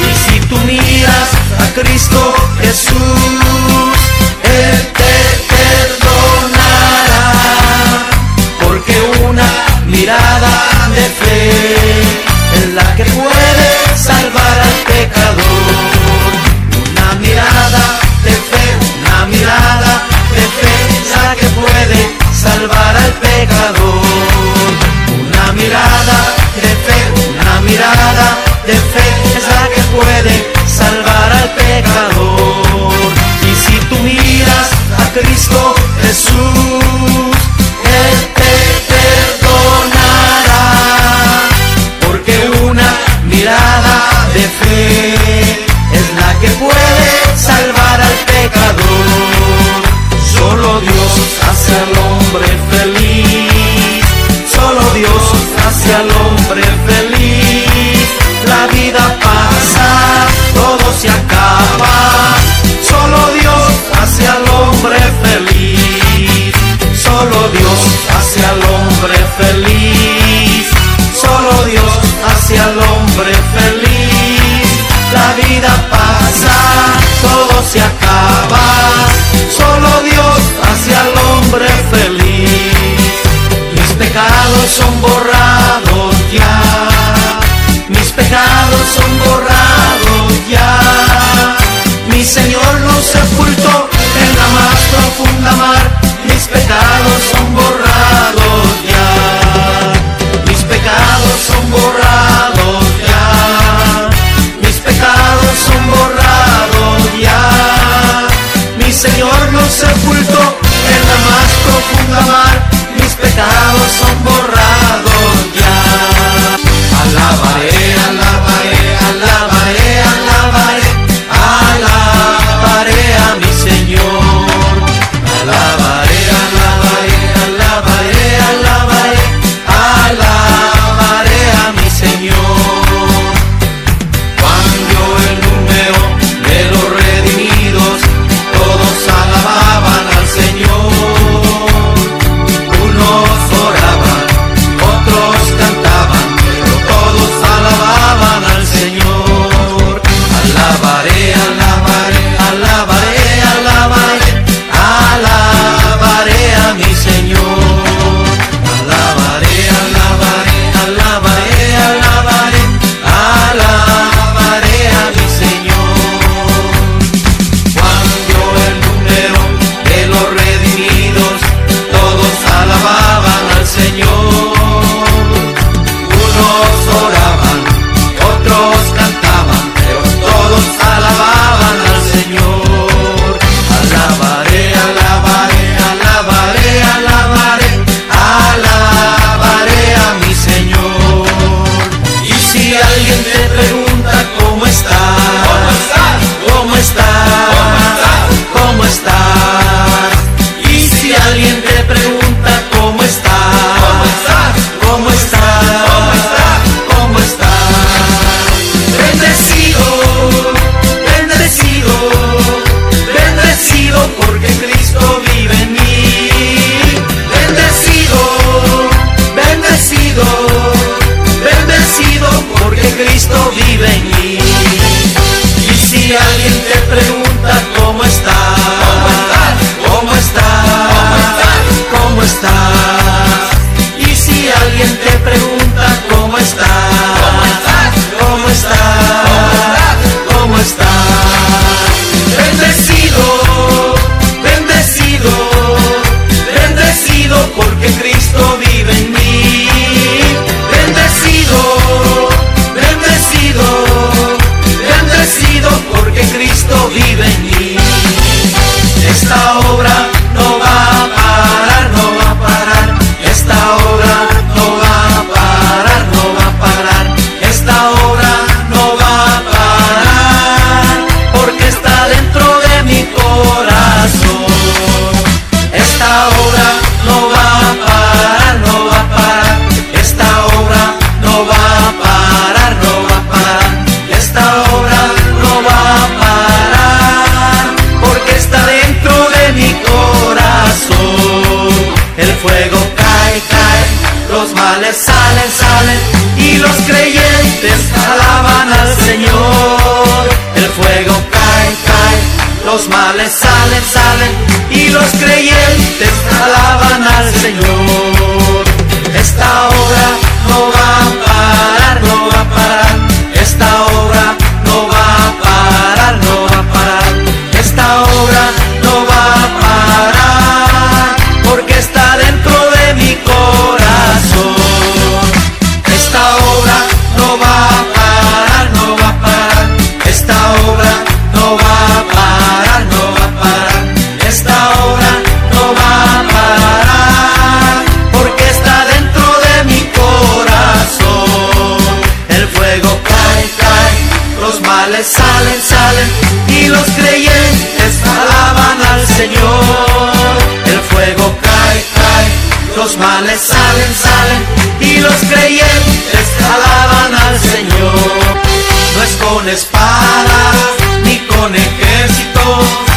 Y si tú miras a Cristo Jesús, take se acaba. Señor los sepultó en la más profunda mar, mis pecados son borrados ya, mis pecados son borrados ya, mis pecados son borrados ya, mi Señor los sepultó en la más profunda mar, mis pecados son borrados ya, alabaré ángeles salen, salen y los creyentes alaban al Señor. El fuego cae, cae, los males salen, salen y los creyentes alaban al Señor. salen, salen, y los creyentes alaban al Señor. El fuego cae, cae, los males salen, salen y los creyentes alaban al Señor. No es con espada ni con ejército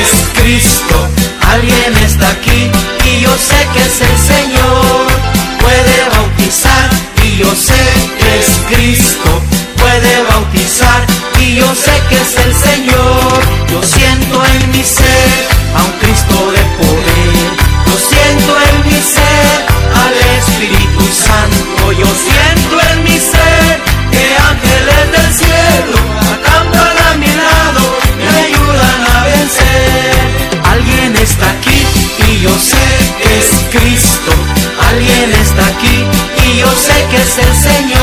Es Cristo, alguien está aquí y yo sé que es el Señor. Puede bautizar y yo sé que es Cristo. Puede bautizar y yo sé que es el Señor. Yo siento en mi ser es el Señor.